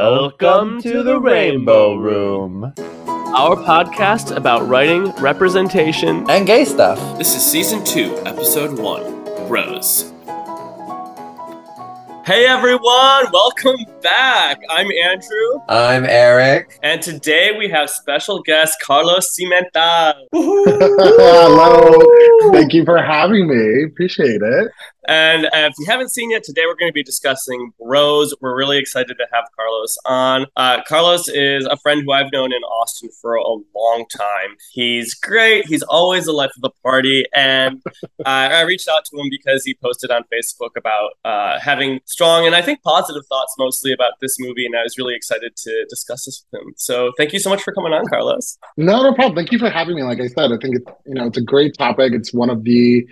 Welcome to the Rainbow Room, our podcast about writing, representation, and gay stuff. This is season two, episode one Bros. Hey everyone, welcome back. I'm Andrew. I'm Eric. And today we have special guest Carlos Simental. Hello. Thank you for having me. Appreciate it. And uh, if you haven't seen yet, today we're going to be discussing Bros. We're really excited to have Carlos on. Uh, Carlos is a friend who I've known in Austin for a long time. He's great. He's always the life of the party. And uh, I reached out to him because he posted on Facebook about uh, having strong and I think positive thoughts mostly about this movie. And I was really excited to discuss this with him. So thank you so much for coming on, Carlos. No, no problem. Thank you for having me. Like I said, I think it's you know it's a great topic. It's one of the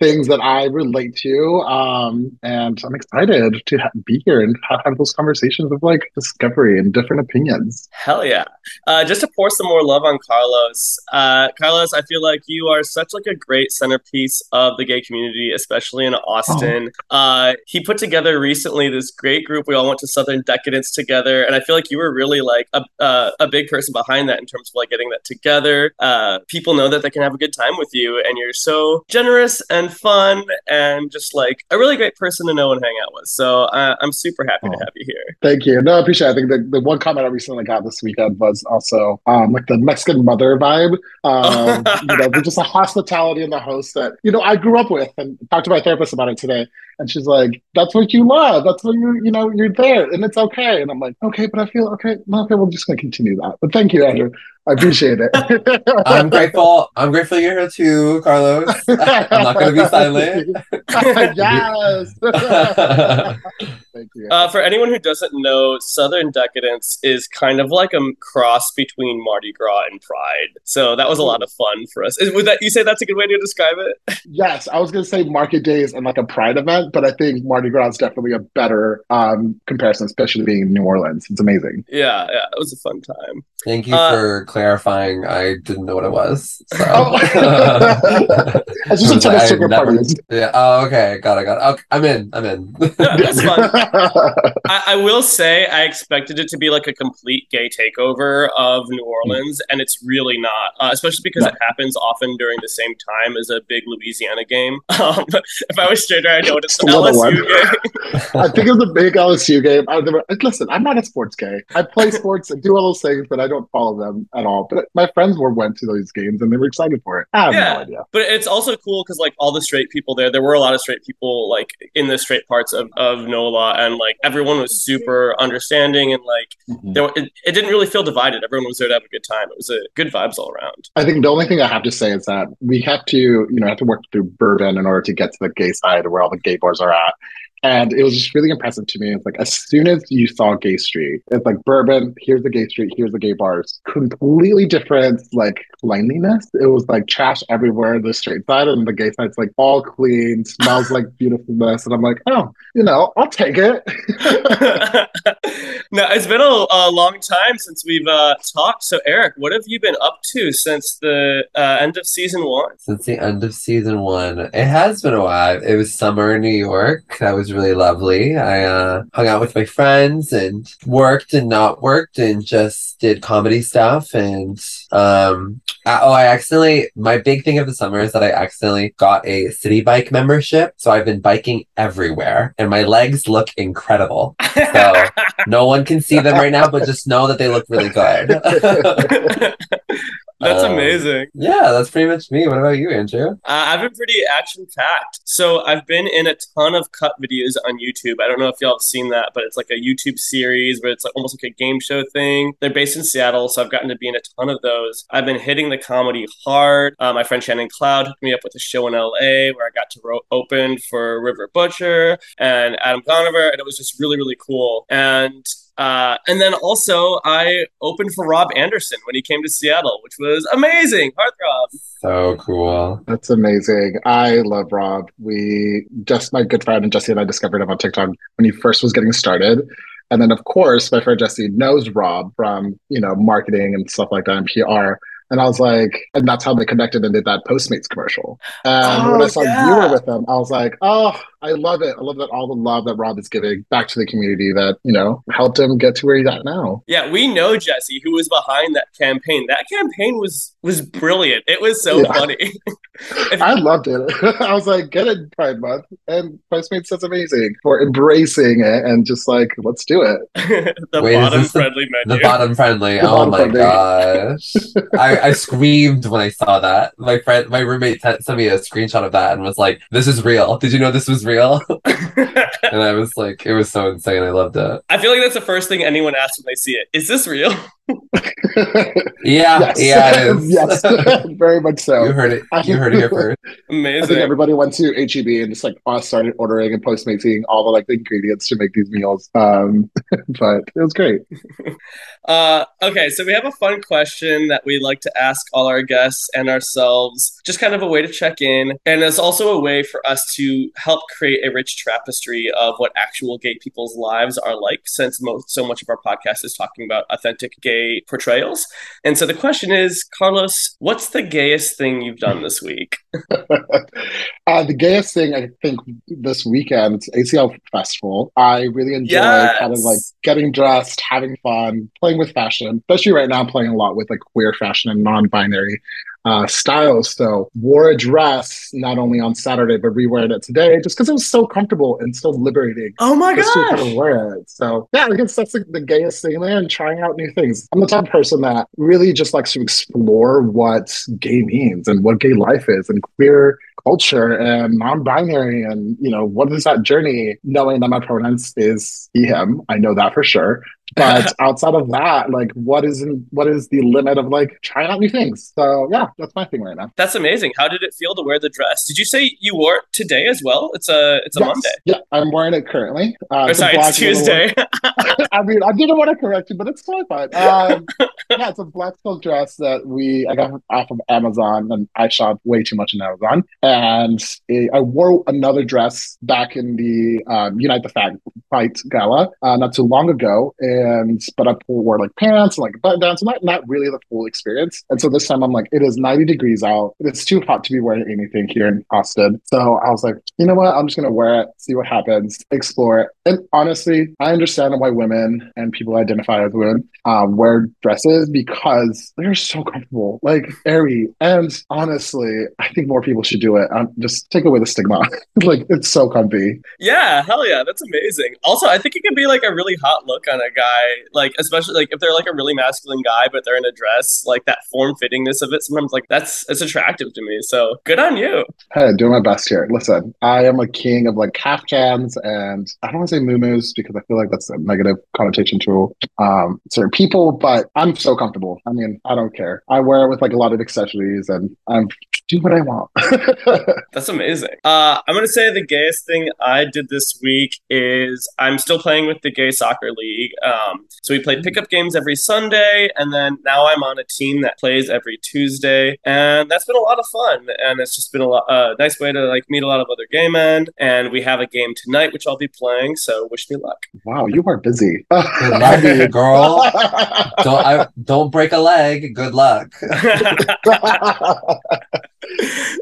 things that I relate to. Um, and I'm excited to ha- be here and ha- have those conversations of like discovery and different opinions. Hell yeah. Uh, just to pour some more love on Carlos. Uh, Carlos, I feel like you are such like a great centerpiece of the gay community, especially in Austin. Oh. Uh, he put together recently this great group. We all went to Southern Decadence together. And I feel like you were really like a, uh, a big person behind that in terms of like getting that together. Uh, people know that they can have a good time with you and you're so generous and fun and just like a really great person to know and hang out with. So uh, I'm super happy oh, to have you here. Thank you. No, I appreciate it. I think the, the one comment I recently got this weekend was also um, like the Mexican mother vibe. Um, you know, just a hospitality in the host that, you know, I grew up with and talked to my therapist about it today. And she's like, that's what you love. That's what you, you know, you're there and it's okay. And I'm like, okay, but I feel okay. Okay, we're just going to continue that. But thank you, Andrew. I appreciate it. I'm grateful. I'm grateful you're here too, Carlos. I'm not going to be silent. yes. Thank you. Uh, for anyone who doesn't know, Southern Decadence is kind of like a cross between Mardi Gras and Pride. So that was a lot of fun for us. Is, would that you say that's a good way to describe it? Yes, I was going to say Market Days and like a Pride event, but I think Mardi Gras is definitely a better um, comparison, especially being in New Orleans. It's amazing. Yeah, yeah, it was a fun time. Thank you uh, for clarifying. I didn't know what it was. So. Oh. it's just a tennis sugar never, party. Yeah. Oh, okay. Got it. Got it. Okay. I'm in. I'm in. no, that's fun. I, I, will say I expected it to be like a complete gay takeover of New Orleans, and it's really not. Uh, especially because no. it happens often during the same time as a big Louisiana game. Um, if I was straighter, I know it's an LSU one. game. I think it was a big LSU game. I never, listen, I'm not a sports gay. I play sports and do all those things, but I don't follow them at all. But my friends were went to those games and they were excited for it. I have yeah, no idea. But it's also cool because like all the straight people there, there were a lot of straight people like in the straight parts of, of NOLA and like everyone was super understanding and like mm-hmm. there, it, it didn't really feel divided. Everyone was there to have a good time. It was a good vibes all around. I think the only thing I have to say is that we have to, you know, have to work through Bourbon in order to get to the gay side where all the gay bars are at. And it was just really impressive to me. It's like as soon as you saw Gay Street, it's like bourbon, here's the gay street, here's the gay bars. Completely different like cleanliness. It was like trash everywhere, the straight side and the gay side's like all clean, smells like beautifulness. And I'm like, oh, you know, I'll take it. no, it's been a, a, long time since we've uh, talked. So Eric, what have you been up to since the uh, end of season one? Since the end of season one. It has been a while. It was summer in New York. That was really lovely. I uh, hung out with my friends and worked and not worked and just did comedy stuff. And um, I, oh, I accidentally, my big thing of the summer is that I accidentally got a Citi Bike membership. So I've been biking everywhere and my legs look incredible. So no one can see them right now, but just know that they look really good. That's um, amazing. Yeah, that's pretty much me. What about you, Andrew? Uh, I've been pretty action packed. So I've been in a ton of cut videos on YouTube. I don't know if y'all have seen that, but it's like a YouTube series where it's like almost like a game show thing. They're based in Seattle, so I've gotten to be in a ton of those. I've been hitting the comedy hard. Uh, my friend Shannon Cloud hooked me up with a show in LA where I got to ro- open for River Butcher and Adam Conover, and it was just really, really cool. And uh, and then also, I opened for Rob Anderson when he came to Seattle, which was amazing. Heartthrob. So cool. That's amazing. I love Rob. We just, my good friend and Jesse and I discovered him on TikTok when he first was getting started. And then, of course, my friend Jesse knows Rob from, you know, marketing and stuff like that and PR. And I was like, and that's how they connected and did that Postmates commercial. And Oh, when I oh, saw yeah. you were with them, I was like, oh, I love it. I love that all the love that Rob is giving back to the community that, you know, helped him get to where he's at now. Yeah, we know Jesse, who was behind that campaign. That campaign was was brilliant. It was so Yeah. funny. I loved it. I was like, get it, Pride Month. And Postmates is amazing for embracing it and just like, let's do it. the Wait, bottom this the- friendly The bottom friendly. The oh bottom my friendly. gosh. I, I screamed when I saw that. My friend, my roommate sent me a screenshot of that and was like, "This is real. Did you know this was real?" and I was like, "It was so insane. I loved it." I feel like that's the first thing anyone asks when they see it. Is this real? Yeah, yes. yeah, it is. yes. Very much so. you heard it. You heard it here first. I think Amazing. everybody went to HEB and just like uh, started ordering and postmating all the like the ingredients to make these meals. Um, but it was great. Uh, okay, so we have a fun question that we like to ask all our guests and ourselves, just kind of a way to check in. And it's also a way for us to help create a rich tapestry of what actual gay people's lives are like, since most, so much of our podcast is talking about authentic gay portrayals. And so the question is, Carlos, what's the gayest thing you've done this week? uh, the gayest thing I think this weekend, it's ACL Festival. I really enjoy Yes. kind of like getting dressed, having fun, playing with fashion. Especially right now, I'm playing a lot with like queer fashion and non-binary uh, styles. So wore a dress not only on Saturday but re-wearing it today just because it was so comfortable and so liberating. Oh my just to kind gosh! wear it. So yeah, I guess that's the, the gayest thing there and trying out new things. I'm the type of person that really just likes to explore what gay means and what gay life is and queer culture and non-binary and you know what is that journey knowing that my pronouns is he him i know that for sure but outside of that like what is in, what is the limit of like trying out new things so yeah that's my thing right now That's amazing. How did it feel to wear the dress? Did you say you wore it today as well? It's a it's a Yes. Monday. yeah i'm wearing it currently uh, Or sorry, it's Tuesday. I mean, I didn't want to correct you, but it's totally fine. Um, yeah, it's a black silk dress that we I got off of Amazon, and I shop way too much on Amazon. And it, I wore another dress back in the um, Unite the Fag Fight gala uh, not too long ago, and but I wore like pants and like button down, so not not really the full experience. And so this time I'm like, it is 90 degrees out. It's too hot to be wearing anything here in Austin. So I was like, you know what? I'm just gonna wear it, see what happens, explore it. And honestly, I understand why women and people identify as women um, wear dresses because they're so comfortable, like airy. And honestly, I think more people should do it. Um, just take away the stigma. like it's so comfy. Yeah, hell yeah, that's amazing. Also, I think it can be like a really hot look on a guy, like especially like if they're like a really masculine guy, but they're in a dress, like that form fittingness of it. Sometimes like that's it's attractive to me. So good on you. Hey, doing my best here. Listen, I am a king of like caftans and I don't want to say muumuus because I feel like that's a negative connotation to um, certain people, but I'm so comfortable. I mean, I don't care. I wear it with like a lot of accessories and I'm do what I want. That's amazing. Uh, I'm gonna say the gayest thing I did this week is I'm still playing with the gay soccer league. Um, so we play pickup games every Sunday, and then now I'm on a team that plays every Tuesday, and that's been a lot of fun. And it's just been a lot, uh, nice way to like meet a lot of other gay men. And we have a game tonight, which I'll be playing. So wish me luck. wow, you are busy. Good luck, girl. Don't I, don't break a leg. Good luck.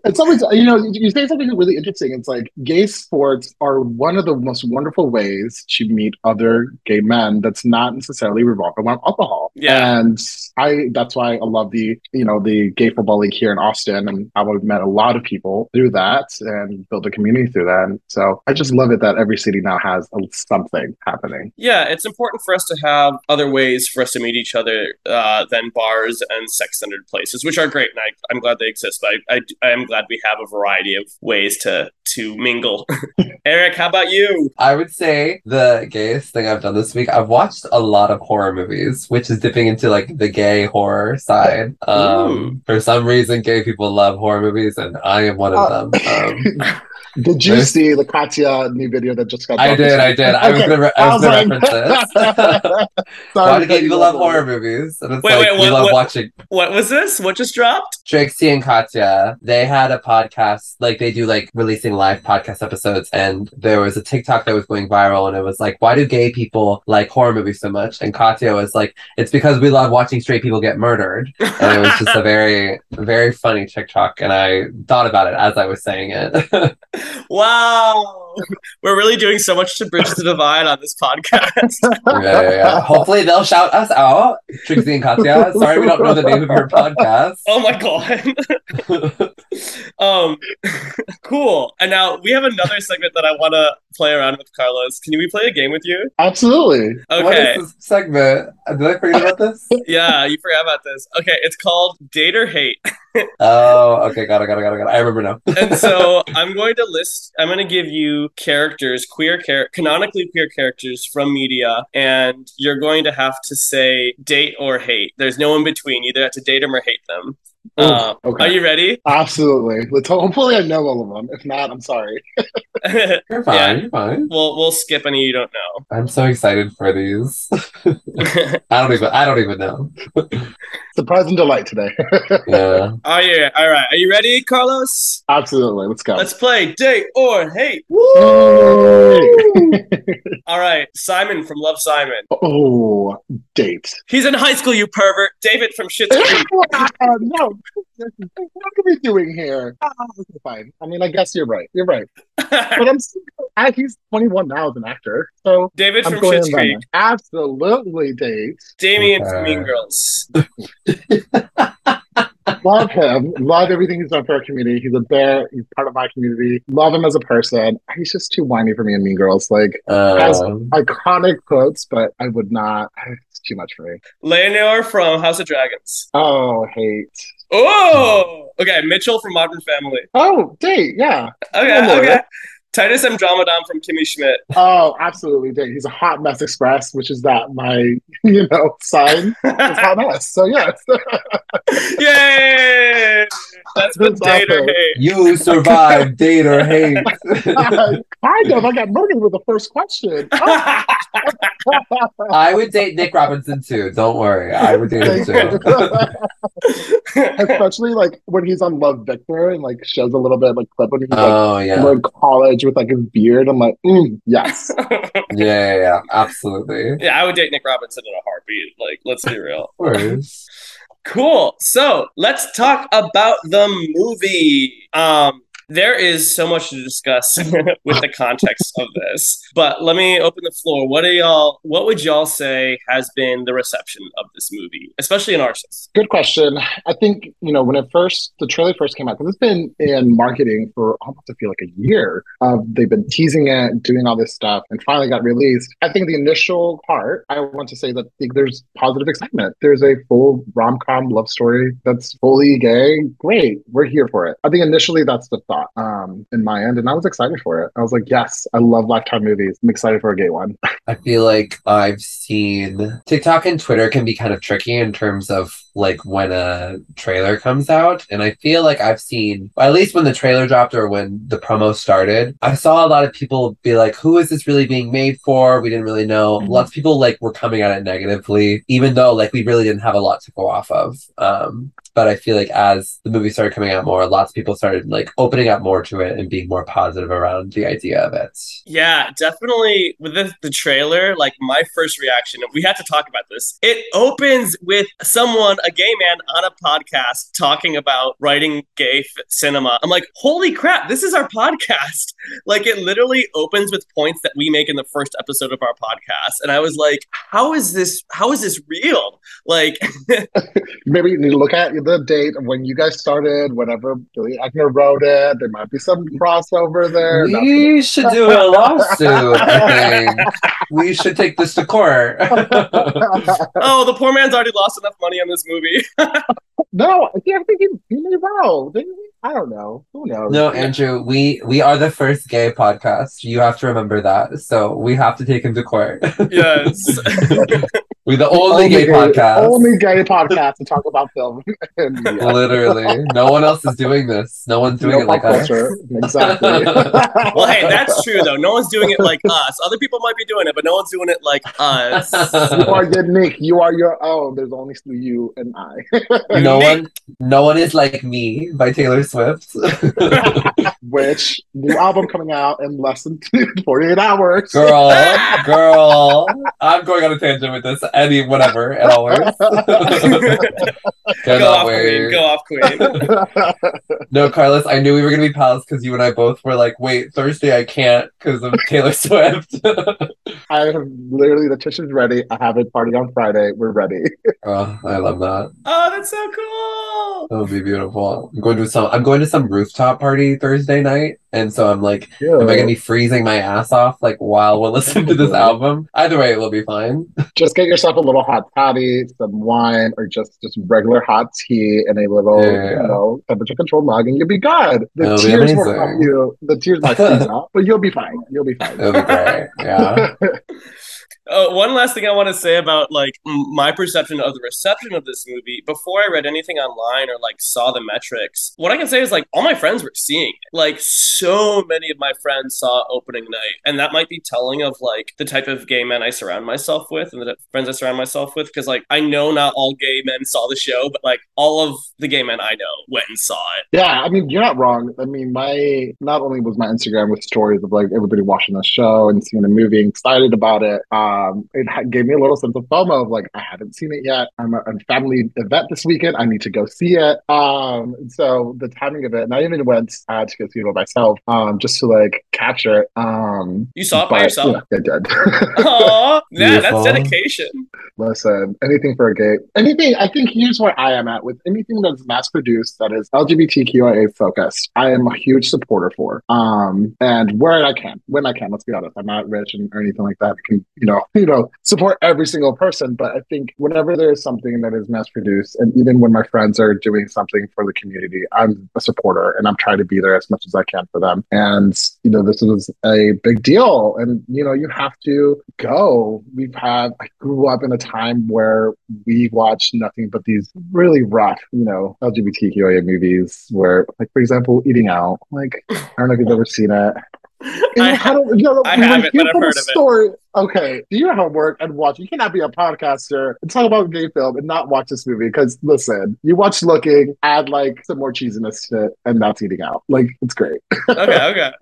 it's always you know you say something really interesting. It's like gay sports are one of the most wonderful ways to meet other gay men that's not necessarily revolving around alcohol. Yeah. and i that's why i love the you know the gay football league here in austin. And i've met a lot of people through that and built a community through that. And so i just love it that every city now has a, something happening. Yeah, it's important for us to have other ways for us to meet each other uh, than bars and sex-centered places, which are great, and I, I'm glad they exist. But I, I, I am glad we have a variety of ways to to mingle. Eric, how about you? I would say the gayest thing I've done this week, I've watched a lot of horror movies, which is dipping into like the gay horror side. Um, for some reason, gay people love horror movies, and I am one of Uh, them. Um, did you There's- see the katya new video that just got I did, I did. I was gonna, re- I was I gonna was reference like- this. Sorry Why do gay people love love horror horror. movies? And it's Wait, like wait, we what- love what- watching What was this? What just dropped? Trixie and Katya. They had a podcast, like they do like releasing live podcast episodes, and there was a TikTok that was going viral, and it was like, "Why do gay people like horror movies so much?" And Katya was like, "It's because we love watching straight people get murdered." And it was just a very, very funny TikTok, and I thought about it as I was saying it. wow, we're really doing so much to bridge the divide on this podcast. yeah, yeah, yeah. Hopefully, they'll shout us out, Trixie and Katya. Sorry, we don't know the name of your podcast. Oh my god. um, cool. And now we have another segment that I want to play around with Carlos. Can we play a game with you? Absolutely. What Okay. is this segment? Did I forget about this? Yeah, you forgot about this. Okay, it's called Date or Hate. Oh, okay, got it, got it, got it, got it. I remember now. And so I'm going to list, I'm going to give you characters, queer char- canonically queer characters from media, and you're going to have to say date or hate. There's no in between. You either have to date them or hate them. Ooh, Um, okay. Are you ready? Absolutely. Let's hopefully I know all of them. If not, I'm sorry. You're fine, Yeah. you're fine. we'll we'll skip any you don't know. I'm so excited for these. I don't even I don't even know. Surprise and delight today. Yeah. oh yeah, all right. Are you ready, Carlos? Absolutely. Let's go. Let's play date or hate. Woo! All right, Simon from Love Simon. oh, date. He's in high school, you pervert. David from Schitt's Creek. Uh, no, what are we doing here? Ah, okay, fine. I mean, I guess you're right. You're right. But I'm still, he's 21 now as an actor, so David I'm from going Schitt's Creek. Absolutely, date. Damien Okay. from Mean Girls. Love him. Love everything he's done for our community. He's a bear. He's part of my community. Love him as a person. He's just too whiny for me in Mean Girls. Like Um, iconic quotes, but I would not. It's too much for me. Laenor from House of Dragons. Oh, hate. Oh! oh, okay. Mitchell from Modern Family. Oh, date. Yeah. Okay, okay. Titus Andromedon from Kimmy Schmidt. Oh, absolutely. Date. He's a hot mess express, which is that my you know sign. It's hot mess. So yes. Yay! That's the That's date or awesome. hate. you survive, date or hate. kind of. I got murdered with the first question. Oh, I would date Nick Robinson too. Don't worry. I would date him too. Especially like when he's on Love Victor and like shows a little bit like clip when he's like Oh yeah. in college with like his beard. I'm like, mm, yes. Yeah, yeah, yeah. Absolutely. Yeah, I would date Nick Robinson in a heartbeat. Like, let's be real. course. Cool. So let's talk about the movie. Um, there is so much to discuss with the context of this, but let me open the floor. What do y'all? What would y'all say has been the reception of this movie, especially in Arsis? Good question. I think, you know, when it first, the trailer first came out, because it's been in marketing for almost, I feel like a year. Uh, they've been teasing it, doing all this stuff, and finally got released. I think the initial part, I want to say that there's positive excitement. There's a full rom com love story that's fully gay. Great. We're here for it. I think initially that's the thought um, in my end, and I was excited for it. I was like, yes, I love Lifetime movies. I'm excited for a gay one. I feel like I've seen TikTok and Twitter can be kind of tricky in terms of like when a trailer comes out. And I feel like I've seen, at least when the trailer dropped or when the promo started, I saw a lot of people be like, who is this really being made for? We didn't really know. Mhm. Lots of people like were coming at it negatively, even though like we really didn't have a lot to go off of. Um, but I feel like as the movie started coming out more, lots of people started like opening up more to it and being more positive around the idea of it. Yeah, definitely. With the, the trailer, like my first reaction, we had to talk about this. It opens with someone, a gay man, on a podcast talking about writing gay f- cinema. I'm like, holy crap, this is our podcast. Like, it literally opens with points that we make in the first episode of our podcast. And I was like, how is this? How is this real? Like, Maybe you need to look at the date of when you guys started, whenever Billy Eichner wrote it. There might be some crossover there. Not We should do a lawsuit, We should take this to court. oh, the poor man's already lost enough money on this movie. no, I think he, he may well. Didn't he? I don't know. Who knows? no, Andrew, we we are the first gay podcast. You have to remember that. So we have to take him to court. yes. We the only, gay, podcast. Only gay podcast to talk about film. and media. Literally, no one else is doing this. No one's doing No it like pop us. Exactly. Well, hey, that's true though. No one's doing it like us. Other people might be doing it, but no one's doing it like us. you are unique. You are your own. There's only you and I. no Nick. one, no one is like me by Taylor Swift. Which new album coming out in less than 48 hours. girl, girl, I'm going on a tangent with this. Any whatever at all. Go Cannot off, queen. Go off, queen. No, Carlos, I knew we were gonna be pals because you and I both were like, "Wait, Thursday I can't because of Taylor Swift." I have literally the tissue is ready. I have a party on Friday. We're ready. oh, I love that. Oh, that's so cool. That would be beautiful. I'm going to some. I'm going to some rooftop party Thursday night, and so I'm like, am I gonna be freezing my ass off like while we're listening to this album? Either way, it will be fine. Just get yourself a little hot toddy, some wine, or just just regular hot tea in a little, Yeah. you know, temperature controlled mug, and you'll be good. The That'll tears will help you. The tears might freeze out, but you'll be fine. You'll be fine. It'll be great. Yeah. Uh, one last thing I want to say about like my perception of the reception of this movie before I read anything online or like saw the metrics. What I can say is like all my friends were seeing it. Like so many of my friends saw opening night, and that might be telling of like the type of gay men I surround myself with and the friends I surround myself with. Because like I know not all gay men saw the show, but like all of the gay men I know went and saw it. Yeah, I mean, you're not wrong. I mean, my not only was my Instagram with stories of like everybody watching the show and seeing the movie, excited about it. Um, it ha- gave me a little sense of FOMO of like I haven't seen it yet. I'm at a family event this weekend. I need to go see it. Um, so the timing of it, and I even went uh, to go see it by myself, um, just to like capture it. Um, You saw it by but, yourself. Yeah, I did. Aw, yeah, that's dedication. Listen, anything for a gay, anything. I think here's where I am at with anything that's mass produced that is LGBTQIA focused. I am a huge supporter for. Um, and where I can, when I can. Let's be honest, I'm not rich and, or anything like that. I can, you know, you know, support every single person. But I think whenever there is something that is mass produced, and even when my friends are doing something for the community, I'm a supporter and I'm trying to be there as much as I can for them. And you know, this was a big deal, and you know, you have to go. We've had. I grew up in a time where we watched nothing but these really rough, you know, LGBTQIA movies. Where, like, for example, Eating Out. Like, I don't know if you've ever seen it. I, how do, you know, I haven't, here but I've story. Okay, do your homework and watch. You cannot be a podcaster and talk about gay film and not watch this movie. Because listen, you watch Looking, add like some more cheesiness to it, and that's Eating Out. Like, it's great. okay, okay.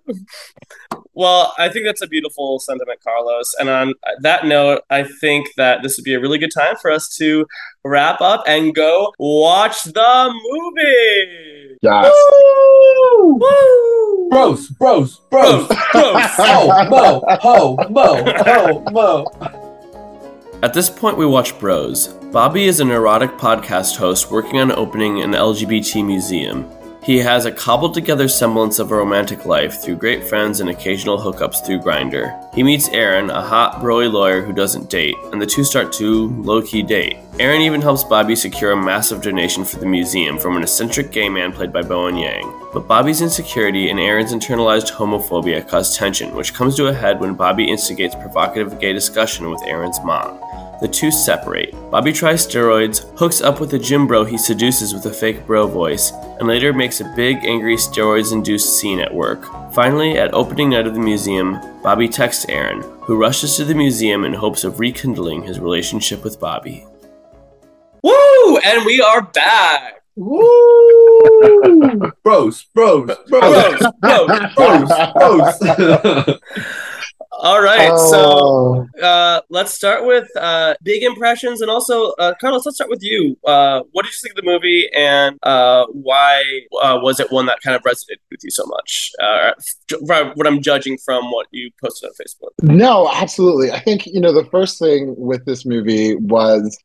Well, I think that's a beautiful sentiment, Carlos. And on that note, I think that this would be a really good time for us to wrap up and go watch the movie. Yes. Woo! Woo! Bros, bros, Bros, bros. Ho, mo, ho, mo, ho, mo. At this point, we watch Bros. Bobby is a neurotic podcast host working on opening an LGBT museum. He has a cobbled together semblance of a romantic life through great friends and occasional hookups through Grindr. He meets Aaron, a hot, broy lawyer who doesn't date, and the two start to low key date. Aaron even helps Bobby secure a massive donation for the museum from an eccentric gay man played by Bowen Yang. But Bobby's insecurity and Aaron's internalized homophobia cause tension, which comes to a head when Bobby instigates provocative gay discussion with Aaron's mom. The two separate. Bobby tries steroids, hooks up with a gym bro he seduces with a fake bro voice, and later makes a big, angry, steroids induced scene at work. Finally, at opening night of the museum, Bobby texts Aaron, who rushes to the museum in hopes of rekindling his relationship with Bobby. Woo! And we are back! Woo! Bros, bros, bros, Bros, bros. bros, bros. All right, Oh. so uh, let's start with uh, big impressions, and also, uh, Carlos. Let's start with you. Uh, what did you think of the movie, and uh, why uh, was it one that kind of resonated with you so much? Uh, what I'm judging from what you posted on Facebook. No, absolutely. I think, you know, the first thing with this movie was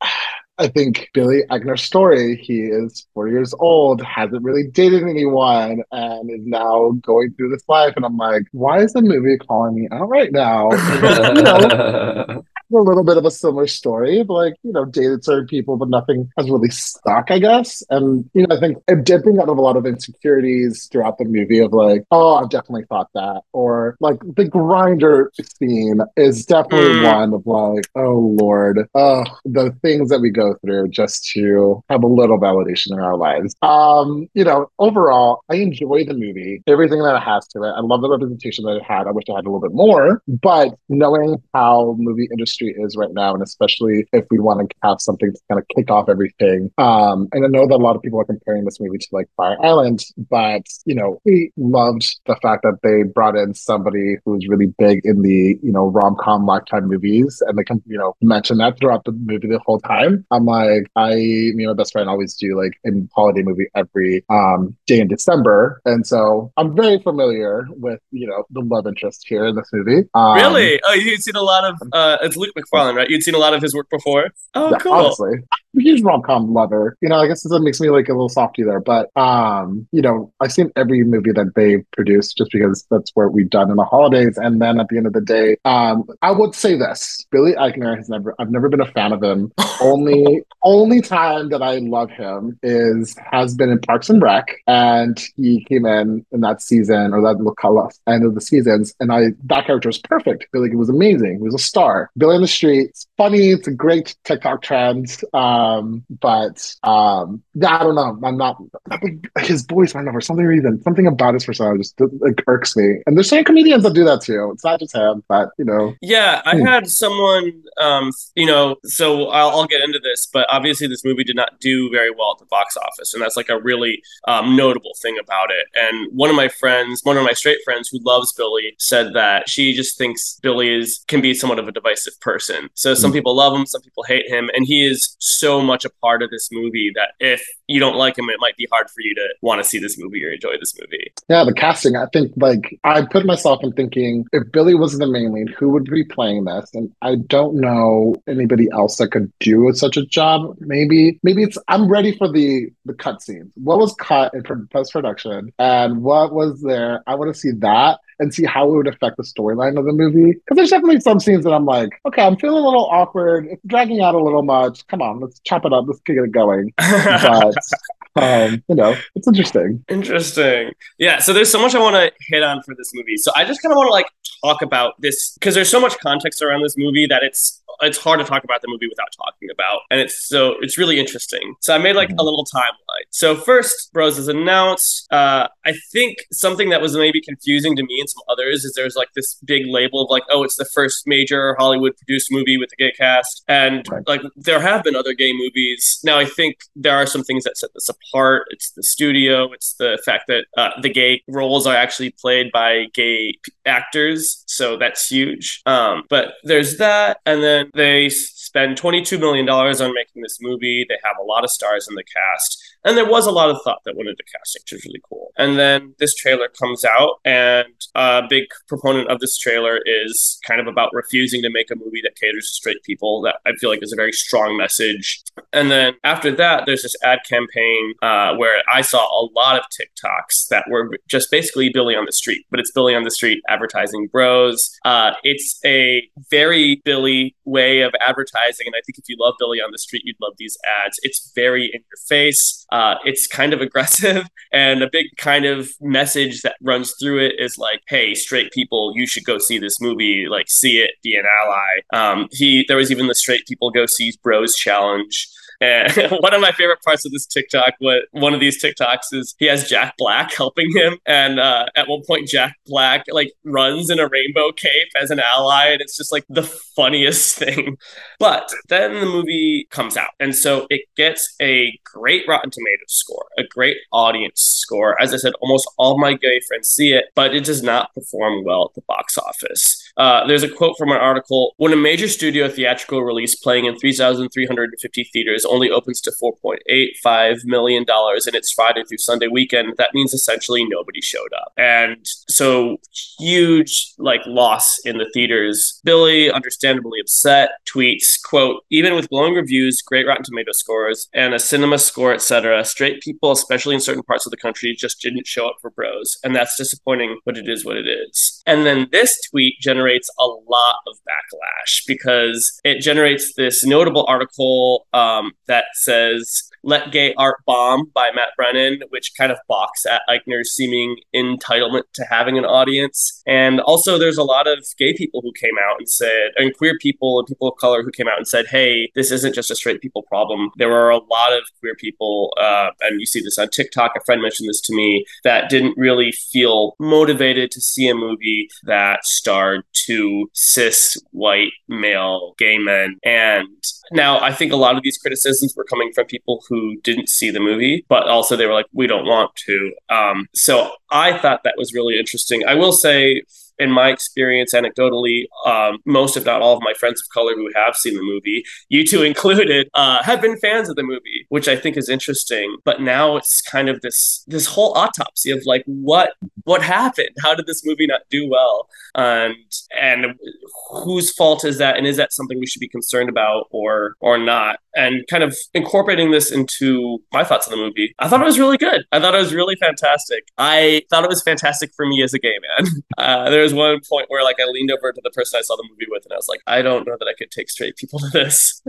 I think Billy Eichner's story. He is 40 years old, hasn't really dated anyone, and is now going through this life. And I'm like, why is the movie calling me out right now? you know, a little bit of a similar story, but like, you know, dated certain people, but nothing has really stuck, I guess. And, you know, I think it did bring out of a lot of insecurities throughout the movie of like, oh, I've definitely thought that. Or like the Grindr scene is definitely mm. one of like, oh Lord, uh, the things that we go through just to have a little validation in our lives. Um, you know, overall, I enjoy the movie, everything that it has to it. I love the representation that it had. I wish I had a little bit more, but knowing how movie industry is right now, and especially if we want to have something to kind of kick off everything. Um, and I know that a lot of people are comparing this movie to like Fire Island, but you know, we loved the fact that they brought in somebody who's really big in the you know rom com lifetime movies, and they can you know mention that throughout the movie the whole time. I'm like, I me and my best friend always do like a holiday movie every um, day in December, and so I'm very familiar with you know the love interest here in this movie. Um, really? Oh, you've seen a lot of uh, it's Luke Macfarlane, right? You'd seen a lot of his work before. Oh, yeah, cool. Honestly, huge rom com lover. You know, I guess that makes me like a little softy there, but um, you know, I've seen every movie that they've produced just because that's what we've done in the holidays. And then at the end of the day, um, I would say this: Billy Eichner has never, I've never been a fan of him. only, only time that I love him is has been in Parks and Rec, and he came in in that season or that look end of the seasons, and I that character was perfect. Billy it was amazing. He was a star. Billy on the Street, it's funny. It's a great TikTok trend. Um, but um, I don't know. I'm not his voice. I don't know for some reason, something about his persona just like irks me. And there's some comedians that do that too. It's not just him, but you know. Yeah, I hmm. had someone. Um, you know, so I'll, I'll, get into this, but obviously this movie did not do very well at the box office, and that's like a really um, notable thing about it. And one of my friends, one of my straight friends who loves Billy, said that she just thinks Billy is can be somewhat of a divisive person. So some mm. people love him, some people hate him, and he is so so much a part of this movie that if you don't like him, it might be hard for you to want to see this movie or enjoy this movie. Yeah, the casting, I think, like, I put myself in thinking if Billy was the main lead, who would be playing this? And I don't know anybody else that could do such a job. Maybe, maybe it's, I'm ready for the the cut scenes. What was cut in post production and what was there? I want to see that and see how it would affect the storyline of the movie. Because there's definitely some scenes that I'm like, okay, I'm feeling a little awkward. It's dragging out a little much. Come on, let's chop it up. Let's get it going. But um, you know, it's interesting. Interesting. Yeah. So there's so much I want to hit on for this movie. So I just kind of want to like talk about this because there's so much context around this movie that it's it's hard to talk about the movie without talking about, and it's so it's really interesting. So I made like a little timeline. So first, Bros is announced. Uh, I think something that was maybe confusing to me and some others is there's like this big label of like, oh, it's the first major Hollywood produced movie with a gay cast, and right. like there have been other gay movies. Now I think there are some things that set this apart. It's the studio. It's the fact that uh, the gay roles are actually played by gay actors, so that's huge. Um, but there's that, and then they spend $22 million on making this movie. They have a lot of stars in the cast. And there was a lot of thought that went into casting, which is really cool. And then this trailer comes out, and a big proponent of this trailer is kind of about refusing to make a movie that caters to straight people. That I feel like is a very strong message. And then after that, there's this ad campaign uh, where I saw a lot of TikToks that were just basically Billy on the street, but it's Billy on the street advertising bros. Uh, it's a very Billy way of advertising. And I think if you love Billy on the street, you'd love these ads. It's very in your face. Uh, it's kind of aggressive, and a big kind of message that runs through it is like, "Hey, straight people, you should go see this movie. Like, see it, be an ally." Um, he there was even the straight people go see Bros challenge and one of my favorite parts of this TikTok, what one of these TikToks is he has Jack Black helping him. And uh, at one point, Jack Black like runs in a rainbow cape as an ally. And it's just like the funniest thing. But then the movie comes out. And so it gets a great Rotten Tomatoes score, a great audience score. As I said, almost all my gay friends see it, but it does not perform well at the box office. Uh, there's a quote from an article When a major studio theatrical release playing in 3,350 theaters only opens to $4.85 million in its Friday through Sunday weekend, that means essentially nobody showed up. And so, huge like loss in the theaters. Billy, understandably upset, tweets, quote, even with glowing reviews, great Rotten Tomato scores, and a cinema score, etc., straight people, especially in certain parts of the country, just didn't show up for bros. And that's disappointing, but it is what it is. And then this tweet generates a lot of backlash because it generates this notable article um, that says let Gay Art Bomb by Matt Brennan, which kind of balks at Eichner's seeming entitlement to having an audience. And also, there's a lot of gay people who came out and said, and queer people and people of color who came out and said, hey, this isn't just a straight people problem. There are a lot of queer people, uh, and you see this on TikTok. A friend mentioned this to me that didn't really feel motivated to see a movie that starred two cis white male gay men. And now I think a lot of these criticisms were coming from people who didn't see the movie, but also they were like, we don't want to. Um, so I thought that was really interesting. I will say, in my experience, anecdotally, um, most, if not all, of my friends of color who have seen the movie, you two included, uh, have been fans of the movie, which I think is interesting. But now it's kind of this this whole autopsy of like what what happened? How did this movie not do well? And and whose fault is that? And is that something we should be concerned about or or not? And kind of incorporating this into my thoughts on the movie, I thought it was really good. I thought it was really fantastic. I thought it was fantastic for me as a gay man. Uh, there was one point where like I leaned over to the person I saw the movie with, and I was like, I don't know that I could take straight people to this.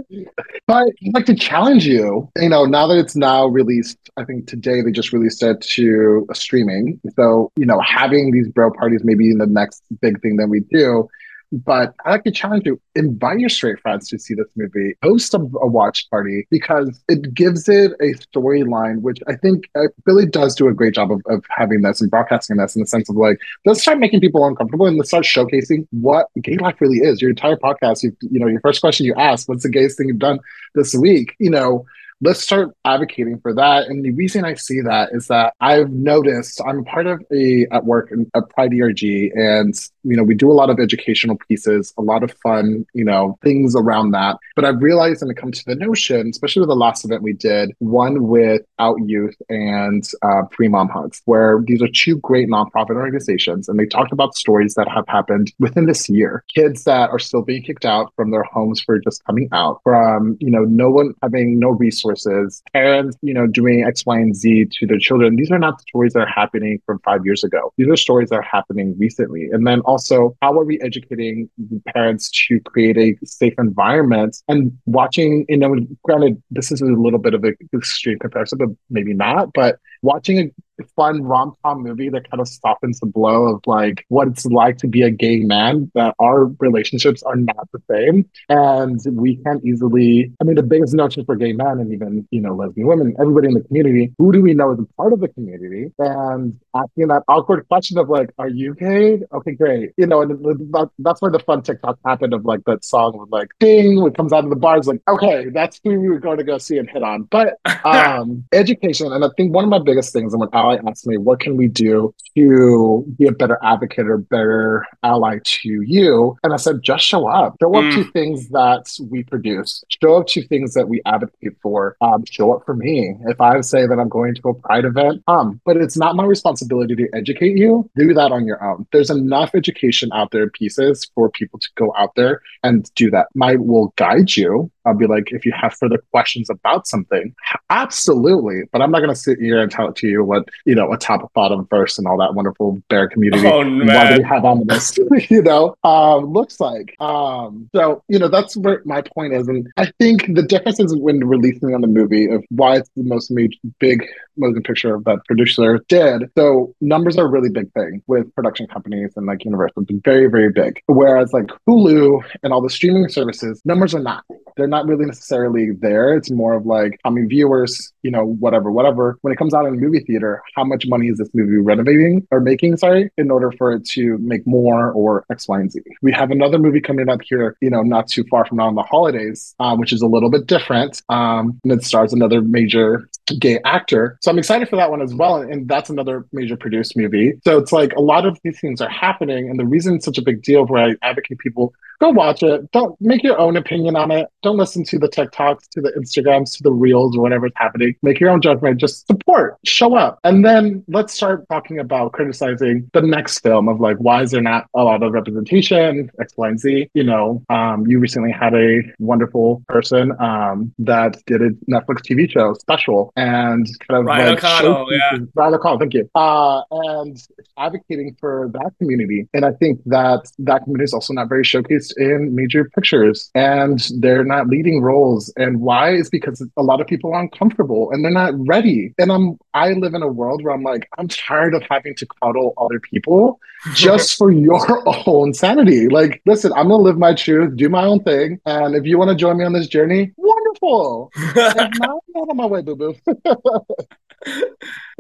But like to challenge you. You know, now that it's now released, I think today they just released it to streaming. So you know, having these bro parties maybe in the next big thing that we do but I to challenge you: invite your straight friends to see this movie. Host a, a watch party because it gives it a storyline, which I think uh, Billy does do a great job of, of having this and broadcasting this in the sense of like, let's start making people uncomfortable and let's start showcasing what gay life really is. Your entire podcast, you, you know, your first question you ask, "What's the gayest thing you've done this week?" You know let's start advocating for that. And the reason I see that is that I've noticed I'm part of a at work at Pride ERG, and you know we do a lot of educational pieces, a lot of fun, you know, things around that. But I've realized when it comes to the notion, especially with the last event we did, one with Out Youth and uh, Free Mom Hugs, where these are two great nonprofit organizations, and they talked about stories that have happened within this year. Kids that are still being kicked out from their homes for just coming out, from you know no one having no resources resources, parents, you know, doing X, Y, and Z to their children. These are not stories that are happening from five years ago. These are stories that are happening recently. And then also, how are we educating parents to create a safe environment and watching, you know, granted, this is a little bit of an extreme comparison, but maybe not, but watching a fun rom com movie that kind of softens the blow of like what it's like to be a gay man, that our relationships are not the same. And we can't easily, I mean, the biggest notion for gay men and even, you know, lesbian women, everybody in the community, who do we know is a part of the community? And asking that awkward question of like, are you gay? Okay, great. You know, and that, that's where the fun TikTok happened of like that song with like, ding, it comes out of the bars, like, okay, that's who we were going to go see and hit on. But um education, and I think one of my biggest things, and when Ally asked me, what can we do to be a better advocate or better ally to you? And I said, just show up. Show up mm. to things that we produce. Show up to things that we advocate for. Um, show up for me. If I say that I'm going to a pride event, um, but it's not my responsibility to educate you. Do that on your own. There's enough education out there pieces for people to go out there and do that. My will guide you I'll be like, if you have further questions about something, absolutely. But I'm not going to sit here and tell to you what, you know, a top of bottom verse and all that wonderful bear community. Oh, Why do we have on this, you know, um, looks like. Um, so, you know, that's where my point is. And I think the difference is when releasing on the movie of why it's the most major, big motion picture that producer did. So numbers are a really big thing with production companies and like Universal, very, very big. Whereas like Hulu and all the streaming services, numbers are not. They're not really necessarily there. It's more of like how many viewers, you know, whatever, whatever. When it comes out in a movie theater, how much money is this movie renovating or making, sorry, in order for it to make more or X, Y, and Z. We have another movie coming up here, you know, not too far from now in the holidays, uh, which is a little bit different. Um, and it stars another major gay actor. So I'm excited for that one as well. And, and that's another major produced movie. So it's like a lot of these things are happening. And the reason it's such a big deal where I advocate people go watch it. Don't make your own opinion on it. Don't listen to the TikToks, to the Instagrams, to the Reels, or whatever's happening. Make your own judgment. Just support, show up. And then let's start talking about criticizing the next film of like, why is there not a lot of representation, X, Y, and Z? You know, um, you recently had a wonderful person um, that did a Netflix TV show special and kind of Ryan like O'Connell, yeah. Ryan O'Connell, thank you. Uh, and advocating for that community. And I think that that community is also not very showcased in major pictures and they're not leading roles. And why is because a lot of people are uncomfortable and they're not ready. And I'm I live in a world where I'm like, I'm tired of having to coddle other people just for your own sanity. Like, listen, I'm gonna live my truth, do my own thing. And if you want to join me on this journey, wonderful. not, I'm not on my way, boo-boo.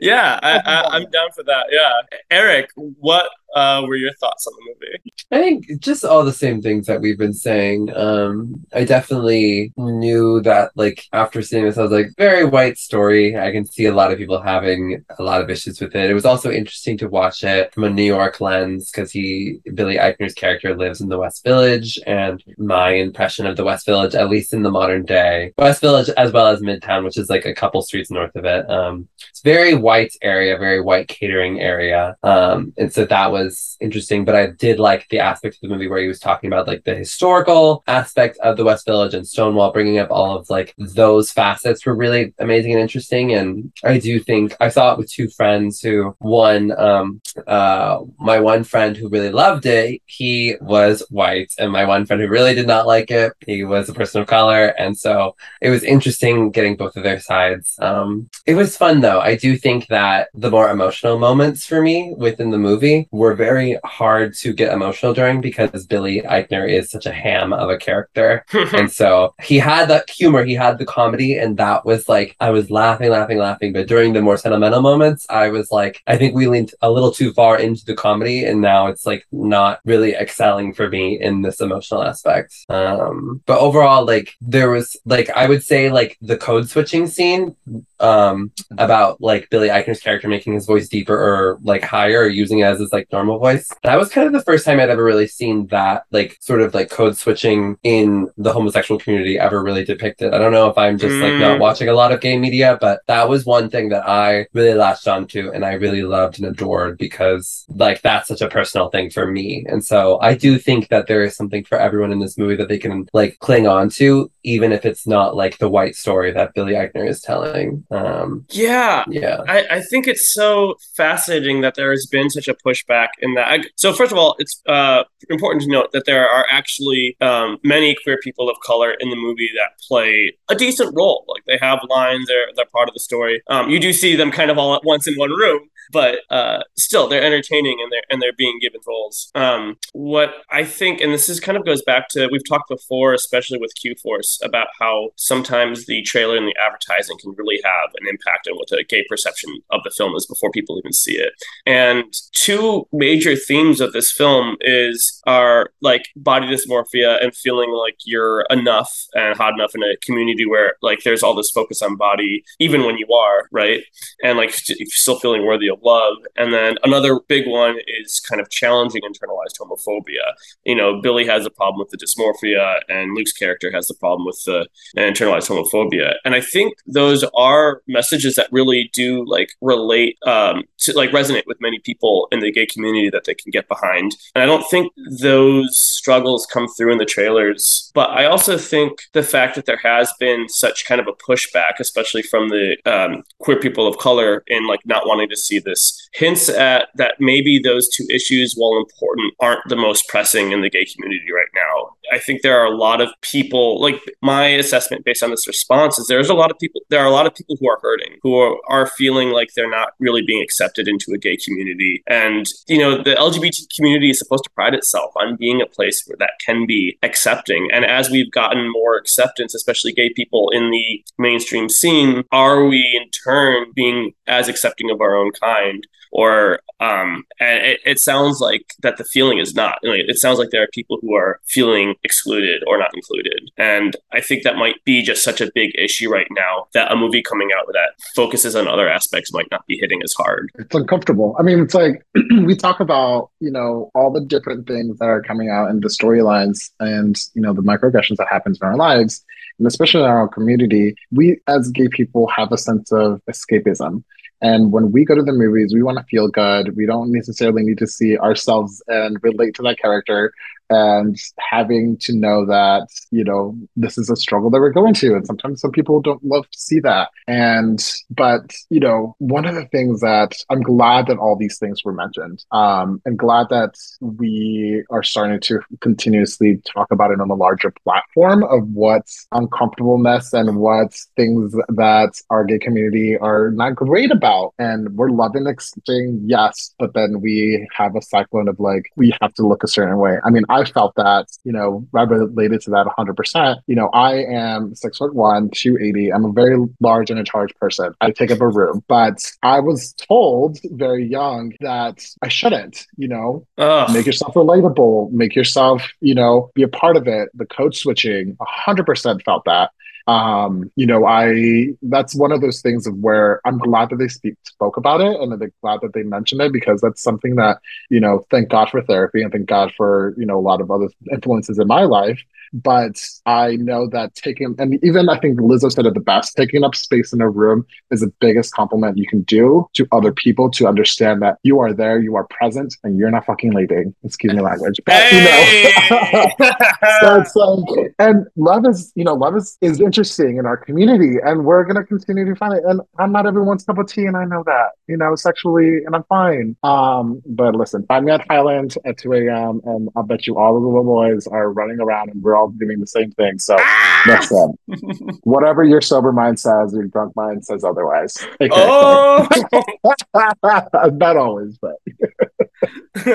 Yeah, I, I, I'm down for that. Yeah, Eric, what uh, were your thoughts on the movie? I think just all the same things that we've been saying. Um, I definitely knew that, like, after seeing this, I was like, very white story. I can see a lot of people having a lot of issues with it. It was also interesting to watch it from a New York lens because he, Billy Eichner's character, lives in the West Village, and my impression of the West Village, at least in the modern day, West Village as well as Midtown, which is like a couple streets north of it. Um, it's very white area, very white catering area, um, and so that was interesting. But I did like the aspect of the movie where he was talking about like the historical aspect of the West Village and Stonewall, bringing up all of like those facets were really amazing and interesting. And I do think I saw it with two friends who one, um, uh, my one friend who really loved it, he was white, and my one friend who really did not like it, he was a person of color, and so it was interesting getting both of their sides. Um, it was fun though. I do think that the more emotional moments for me within the movie were very hard to get emotional during because Billy Eichner is such a ham of a character. and so he had that humor, he had the comedy, and that was like, I was laughing, laughing, laughing. But during the more sentimental moments, I was like, I think we leaned a little too far into the comedy, and now it's like not really excelling for me in this emotional aspect. Um, but overall, like, there was like, I would say, like, the code switching scene um about like Billy Eichner's character making his voice deeper or like higher or using it as his like normal voice. That was kind of the first time I'd ever really seen that like sort of like code switching in the homosexual community ever really depicted. I don't know if I'm just like not Mm. watching a lot of gay media, but that was one thing that I really latched onto and I really loved and adored because like that's such a personal thing for me. And so I do think that there is something for everyone in this movie that they can like cling on to, even if it's not like the white story that Billy Eichner is telling. Um Yeah, yeah. I, I think it's so fascinating that there has been such a pushback in that. I, so first of all, it's uh, important to note that there are actually um, many queer people of color in the movie that play a decent role. Like they have lines, they're they're part of the story. Um, you do see them kind of all at once in one room, but uh, still they're entertaining and they're and they're being given roles. Um, what I think, and this is kind of goes back to we've talked before, especially with Q Force, about how sometimes the trailer and the advertising can really have an impact on what the gay perception of the film is before people even see it. And two major themes of this film is are like body dysmorphia and feeling like you're enough and hot enough in a community where like there's all this focus on body, even when you are right, and like still feeling worthy of love. And then another big one is kind of challenging internalized homophobia. You know, Billy has a problem with the dysmorphia, and Luke's character has the problem with the internalized homophobia. And I think those are messages that really do like relate um, to like resonate with many people in the gay community that they can get behind. And I don't think those struggles come through in the trailers. But I also think the fact that there has been such kind of a pushback, especially from the um, queer people of color, in like not wanting to see this, hints at that maybe those two issues, while important, aren't the most pressing in the gay community right now. I think there are a lot of people, like my assessment based on this response is there's a lot of people, there are a lot of people who are hurting, who are, are feeling like they're not really being accepted into a gay community. And, you know, the LGBT community is supposed to pride itself on being a place where that can be accepting. And as we've gotten more acceptance, especially gay people in the mainstream scene, are we in turn being as accepting of our own kind? Or um and it, it sounds like that the feeling is not like, it sounds like there are people who are feeling excluded or not included. And I think that might be just such a big issue right now that a movie coming out that focuses on other aspects might not be hitting as hard. It's uncomfortable. I mean, it's like we talk about, you know, all the different things that are coming out and the storylines and, you know, the microaggressions that happens in our lives. And especially in our community, we as gay people have a sense of escapism. And when we go to the movies, we want to feel good. We don't necessarily need to see ourselves and relate to that character and having to know that you know this is a struggle that we're going to and sometimes some people don't love to see that. And but you know one of the things that i'm glad that all these things were mentioned um and glad that we are starting to continuously talk about it on a larger platform of what's uncomfortableness and what's things that our gay community are not great about. And we're loving saying yes but then we have a cyclone of like we have to look a certain way. I mean i felt that, you know, I related to that 100%. You know, I am six foot one, 280. I'm a very large and in charge person. I take up a room, but I was told very young that I shouldn't, you know, Ugh. make yourself relatable, make yourself, you know, be a part of it. The code switching, 100% felt that um you know i that's one of those things of where i'm glad that they speak spoke about it and i'm glad that they mentioned it because that's something that you know thank god for therapy and thank god for you know a lot of other influences in my life but I know that taking, and even I think Lizzo said it the best, taking up space in a room is the biggest compliment you can do to other people to understand that you are there, you are present, and you're not fucking leaving. Excuse me, language. But, hey! you know, so it's like, and love is, you know, love is, is interesting in our community, and we're going to continue to find it. And I'm not everyone's cup of tea, and I know that, you know, sexually, and I'm fine. Um, but listen, find me at Highland at 2 a.m., and I'll bet you all of the little boys are running around and we're all all doing the same thing. So ah! listen, whatever your sober mind says, your drunk mind says otherwise. Okay. Oh! Not always, but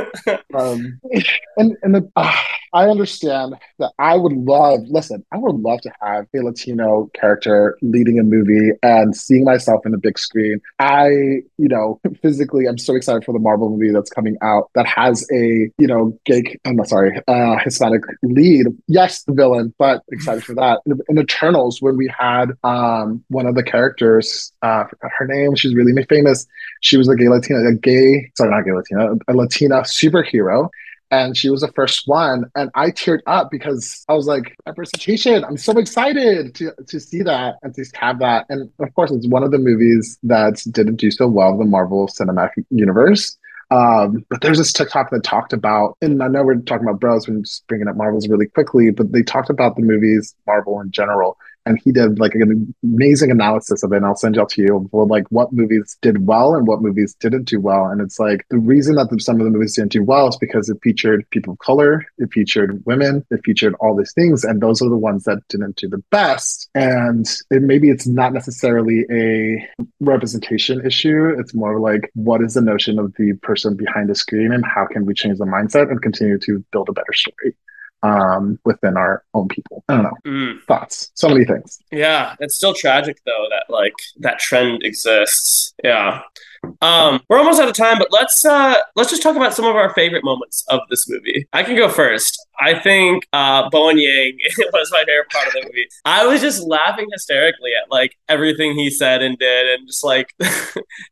um, and and the, uh, I understand that I would love. Listen, I would love to have a Latino character leading a movie and seeing myself in the big screen. I, you know, physically, I'm so excited for the Marvel movie that's coming out that has a, you know, gay. I'm sorry, uh, Hispanic lead. Yes, the villain, but excited for that. In, in Eternals, when we had um one of the characters, uh, her name, she's really famous. She was a gay Latina, a gay, sorry, not gay Latina, a Latina superhero. And she was the first one. And I teared up because I was like, representation. I'm so excited to, to see that and to have that. And of course, it's one of the movies that didn't do so well in the Marvel Cinematic Universe. Um, but there's this TikTok that talked about, and I know we're talking about bros, we're just bringing up Marvels really quickly, but they talked about the movies, Marvel in general, and he did like an amazing analysis of it. And I'll send it out to you for like what movies did well and what movies didn't do well. And it's like the reason that some of the movies didn't do well is because it featured people of color, it featured women, it featured all these things, and those are the ones that didn't do the best. And it, maybe it's not necessarily a representation issue. It's more like what is the notion of the person behind the screen and how can we change the mindset and continue to build a better story um, within our own people. I don't know. Mm. Thoughts. So many things. Yeah. It's still tragic though that like that trend exists. Yeah. Um, we're almost out of time, but let's uh let's just talk about some of our favorite moments of this movie. I can go first. I think uh Bowen Yang was my favorite part of the movie. I was just laughing hysterically at like everything he said and did and just like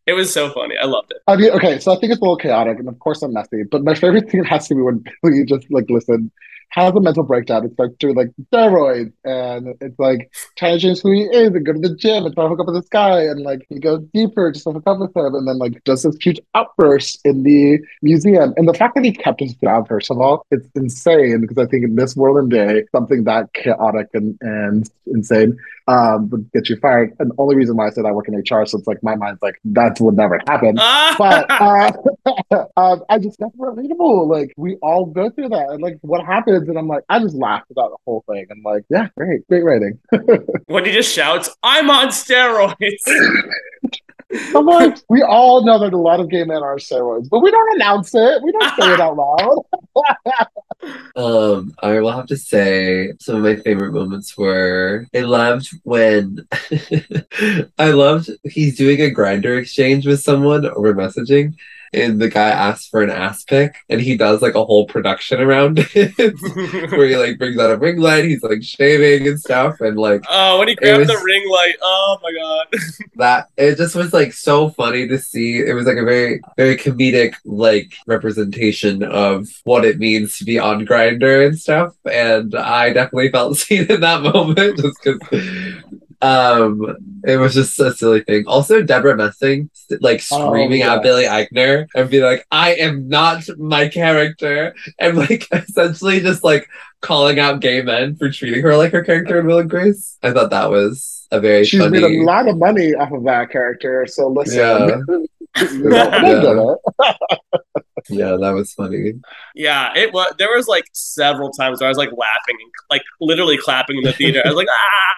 it was so funny. I loved it. I mean, okay, so I think it's a little chaotic and of course I'm messy, but my favorite thing has to be when Billy just like listen has a mental breakdown. It's like doing like steroids and it's like trying to change who he is and go to the gym and try to hook up with this guy and like he goes deeper just to hook up with him and then like does this huge outburst in the museum. And the fact that he kept his job, first of all, it's insane because I think in this world and day, something that chaotic and, and insane um, would get you fired. And the only reason why I said I work in HR, so it's like my mind's like that would never happen. but uh, um, I just that's relatable. Like we all go through that, and like what happens, and I'm like, I just laughed about the whole thing. I'm like, yeah, great, great writing. when he just shouts, "I'm on steroids." I'm like, we all know that a lot of gay men are steroids, but we don't announce it. We don't say it out loud. um, I will have to say some of my favorite moments were I loved when I loved he's doing a Grindr exchange with someone over messaging in the guy asks for an ass pick and he does like a whole production around it where he like brings out a ring light, he's like shaving and stuff and like Oh, when he grabbed was, the ring light, oh my god. that it just was like so funny to see. It was like a very, very comedic like representation of what it means to be on Grindr and stuff. And I definitely felt seen in that moment just because um, it was just a silly thing. Also, Debra Messing like oh, screaming oh, yeah. at Billy Eichner and be like, "I am not my character," and like essentially just like calling out gay men for treating her like her character in Will and Grace. I thought that was a very she's funny... made a lot of money off of that character. So listen, yeah. yeah. yeah, that was funny. Yeah, it was. There was like several times where I was like laughing and like literally clapping in the theater. I was like, ah.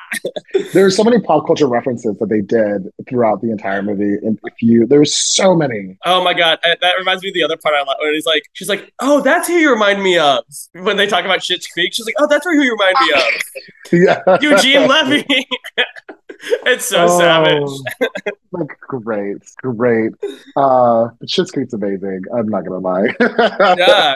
There's so many pop culture references that they did throughout the entire movie, and if you, there's so many. Oh my god, that reminds me of the other part I love. when he's like, she's like, oh, that's who you remind me of. When they talk about Schitt's Creek, she's like, oh, that's who you remind me of. yeah, Eugene Levy. it's so oh, savage. like great, great. Uh, Schitt's Creek's amazing. I'm not gonna lie. yeah, yeah.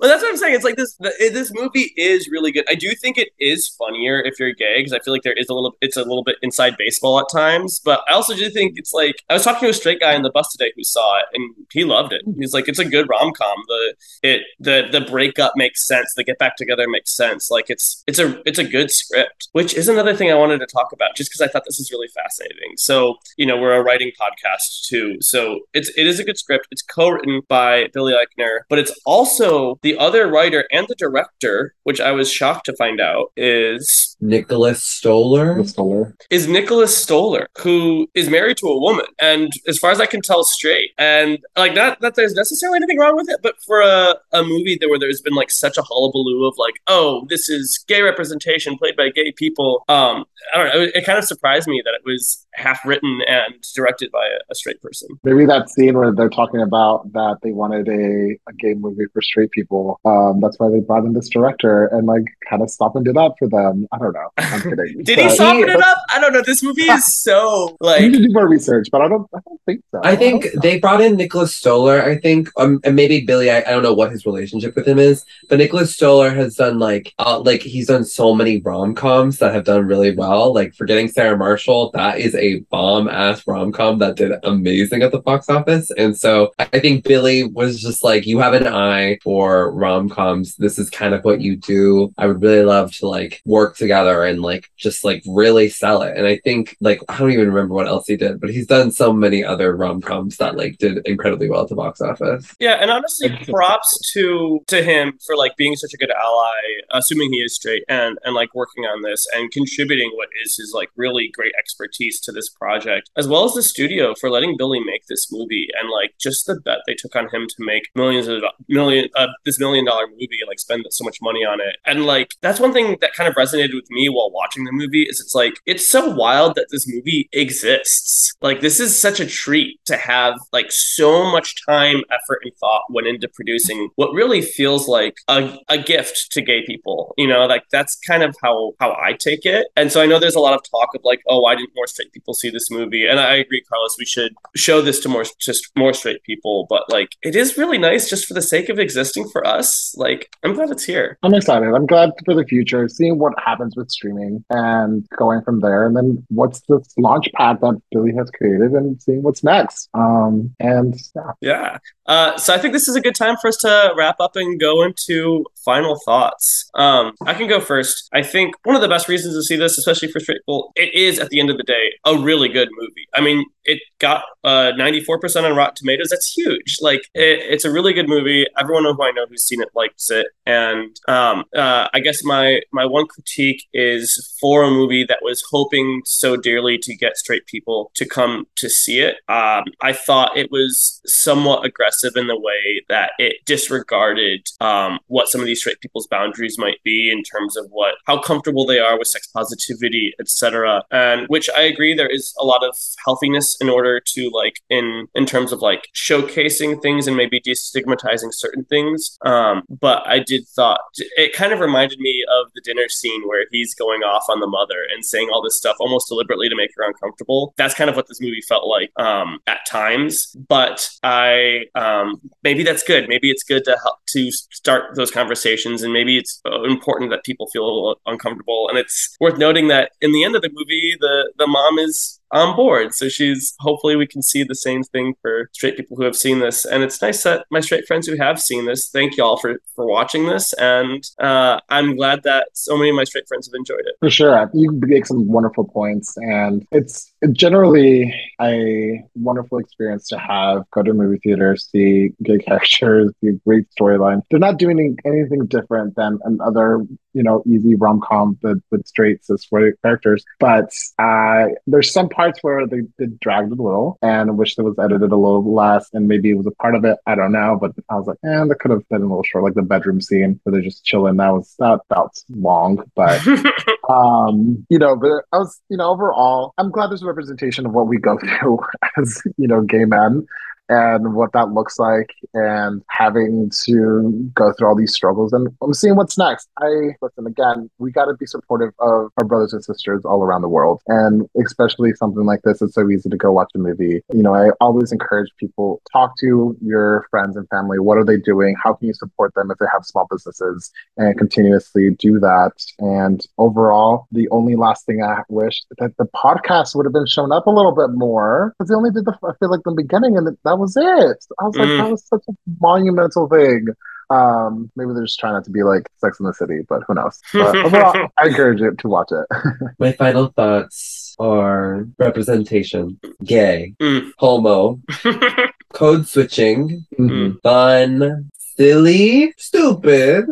Well, that's what I'm saying. It's like this. This movie is really good. I do think it is funnier if you're gay because I feel like there is a little. It's a little bit inside baseball at times, but I also do think it's like I was talking to a straight guy in the bus today who saw it and he loved it. He's like, it's a good rom com. The it the the breakup makes sense. The get back together makes sense. Like it's it's a it's a good script, which is another thing I wanted to talk about just because I thought this is really fascinating. So you know we're a writing podcast too, so it's it is a good script. It's co-written by Billy Eichner, but it's also the other writer and the director, which I was shocked to find out is Nicholas Stoller. Stoller is Nicholas Stoller, who is married to a woman, and as far as I can tell, straight. And like not that there's necessarily anything wrong with it, but for a, a movie that where there's been like such a hullabaloo of like, oh, this is gay representation played by gay people. Um, I don't know. It, it kind of surprised me that it was half written and directed by a, a, straight person. Maybe that scene where they're talking about that they wanted a, a gay movie for straight people. Um, that's why they brought in this director and like kind of softened it up for them. I don't know. I'm kidding. Did he soften it up? I don't know. This movie is so like. You need to do more research, but I don't. I don't think so. I think they brought in Nicholas Stoller. I think, um, and maybe Billy. I, I don't know what his relationship with him is, but Nicholas Stoller has done like, uh, like he's done so many rom coms that have done really well. Like Forgetting Sarah Marshall, that is a bomb ass rom com that did amazing at the box office. And so I think Billy was just like, you have an eye for rom coms. This is kind of what you do. I would really love to like work together and like just like really sell it. And I think like I don't even remember what else he did, but he's done so many other rom coms that like did incredibly well at the box office. Yeah, and honestly, props to to him for like being such a good ally, assuming he is straight and and like working on this and contributing what is his like really great expertise to this project, as well as the studio for letting Billy make this movie and like just the bet they took on him to make millions of million uh, this million dollar movie and like spend so much money on it. And like that's one thing that kind of resonated with me while watching the movie is it's like it's so wild that this movie exists. Like this is such a treat to have like so much time, effort, and thought went into producing what really feels like a, a gift to gay people. You know, like that's kind of how how I take it. And so I know there's a lot of talk of like, oh, why didn't more straight people see this movie? And I agree, Carlos, we should show this to more just more straight people. But like, it is really nice just for the sake of existing for us. Like, I'm glad it's here. I'm excited. I'm glad for the future, seeing what happens with streaming and going from there. And then what's this launch pad that Billy has created and seeing what's next. Um, and yeah. Yeah. Uh, so I think this is a good time for us to wrap up and go into final thoughts. Um, I can go first. I think one of the best reasons to see this, especially for straight people, it is at the end of the day a really good movie. I mean, it got uh, 94% on Rotten Tomatoes. That's huge. Like, it, it's a really good movie. Everyone who I know who's seen it likes it. And um, uh, I guess my my one critique is for a movie that was hoping so dearly to get straight people to come to see it. Um, I thought it was somewhat aggressive in the way that it disregarded um, what some of these straight people's boundaries might be in terms of what how comfortable they are with sex positivity, etc. And which I agree there is a lot of healthiness in order to like in in terms of like showcasing things and maybe destigmatizing certain things. Um, but I did thought it kind of reminded me of the dinner scene where he's going off on the mother and saying all this stuff almost deliberately to make her uncomfortable. That's kind of what this movie felt like um, at times. But I um, maybe that's good. Maybe it's good to help to start those conversations, and maybe it's uh, important that people feel uncomfortable. And it's worth noting that in the end of the movie, the the mom is on board. So she's hopefully we can see the same thing for straight people who have seen this. And it's nice that my straight friends who have seen this, thank y'all for for watching this. And uh, I'm glad that so many of my straight friends have enjoyed it. For sure, you make some wonderful points, and it's generally a wonderful experience to have go to movie theater, see gay characters, see a great storyline. They're not doing anything different than another you know, easy rom com with, with straight cis characters. But uh, there's some parts where they, they dragged a little and I wish there was edited a little less and maybe it was a part of it. I don't know. But I was like, eh, that could have been a little short, like the bedroom scene where they're just chilling. That was that felt long, but um, you know, but I was, you know, overall, I'm glad there's a representation of what we go through as, you know, gay men and what that looks like and having to go through all these struggles and I'm seeing what's next. I listen again, we got to be supportive of our brothers and sisters all around the world and especially something like this it's so easy to go watch a movie. You know, I always encourage people talk to your friends and family. What are they doing? How can you support them if they have small businesses and continuously do that? And overall, the only last thing I wish that the podcast would have been shown up a little bit more because they only did the I feel like the beginning and that was it. I was like, mm. that was such a monumental thing. Um, maybe they're just trying not to be like Sex in the City, but who knows? But overall, I encourage you to watch it. My final thoughts are representation, gay, mm. homo, code switching, mm-hmm. fun, silly, stupid,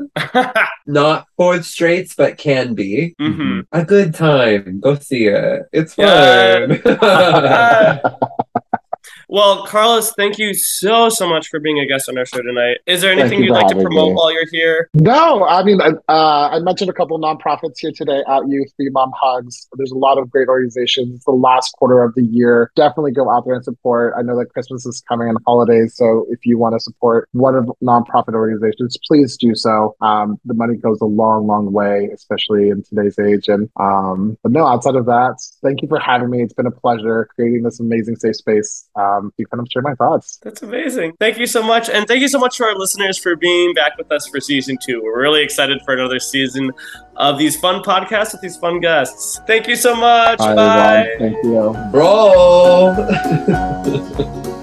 not for straights, but can be. Mm-hmm. A good time. Go see it. It's fun. Yeah. Well, Carlos, thank you so so much for being a guest on our show tonight. Is there anything you'd like to promote me. while you're here? No, I mean, uh, I mentioned a couple of nonprofits here today at Youth, Free Mom Hugs. There's a lot of great organizations. It's the last quarter of the year. Definitely go out there and support. I know that Christmas is coming and holidays, so if you want to support one of nonprofit organizations, please do so. Um, the money goes a long, long way, especially in today's age. And um, but no, outside of that, thank you for having me. It's been a pleasure creating this amazing safe space. Um, um, to kind of share my thoughts. That's amazing. Thank you so much. And thank you so much to our listeners for being back with us for season two. We're really excited for another season of these fun podcasts with these fun guests. Thank you so much. Bye. Bye. Thank you. Bro.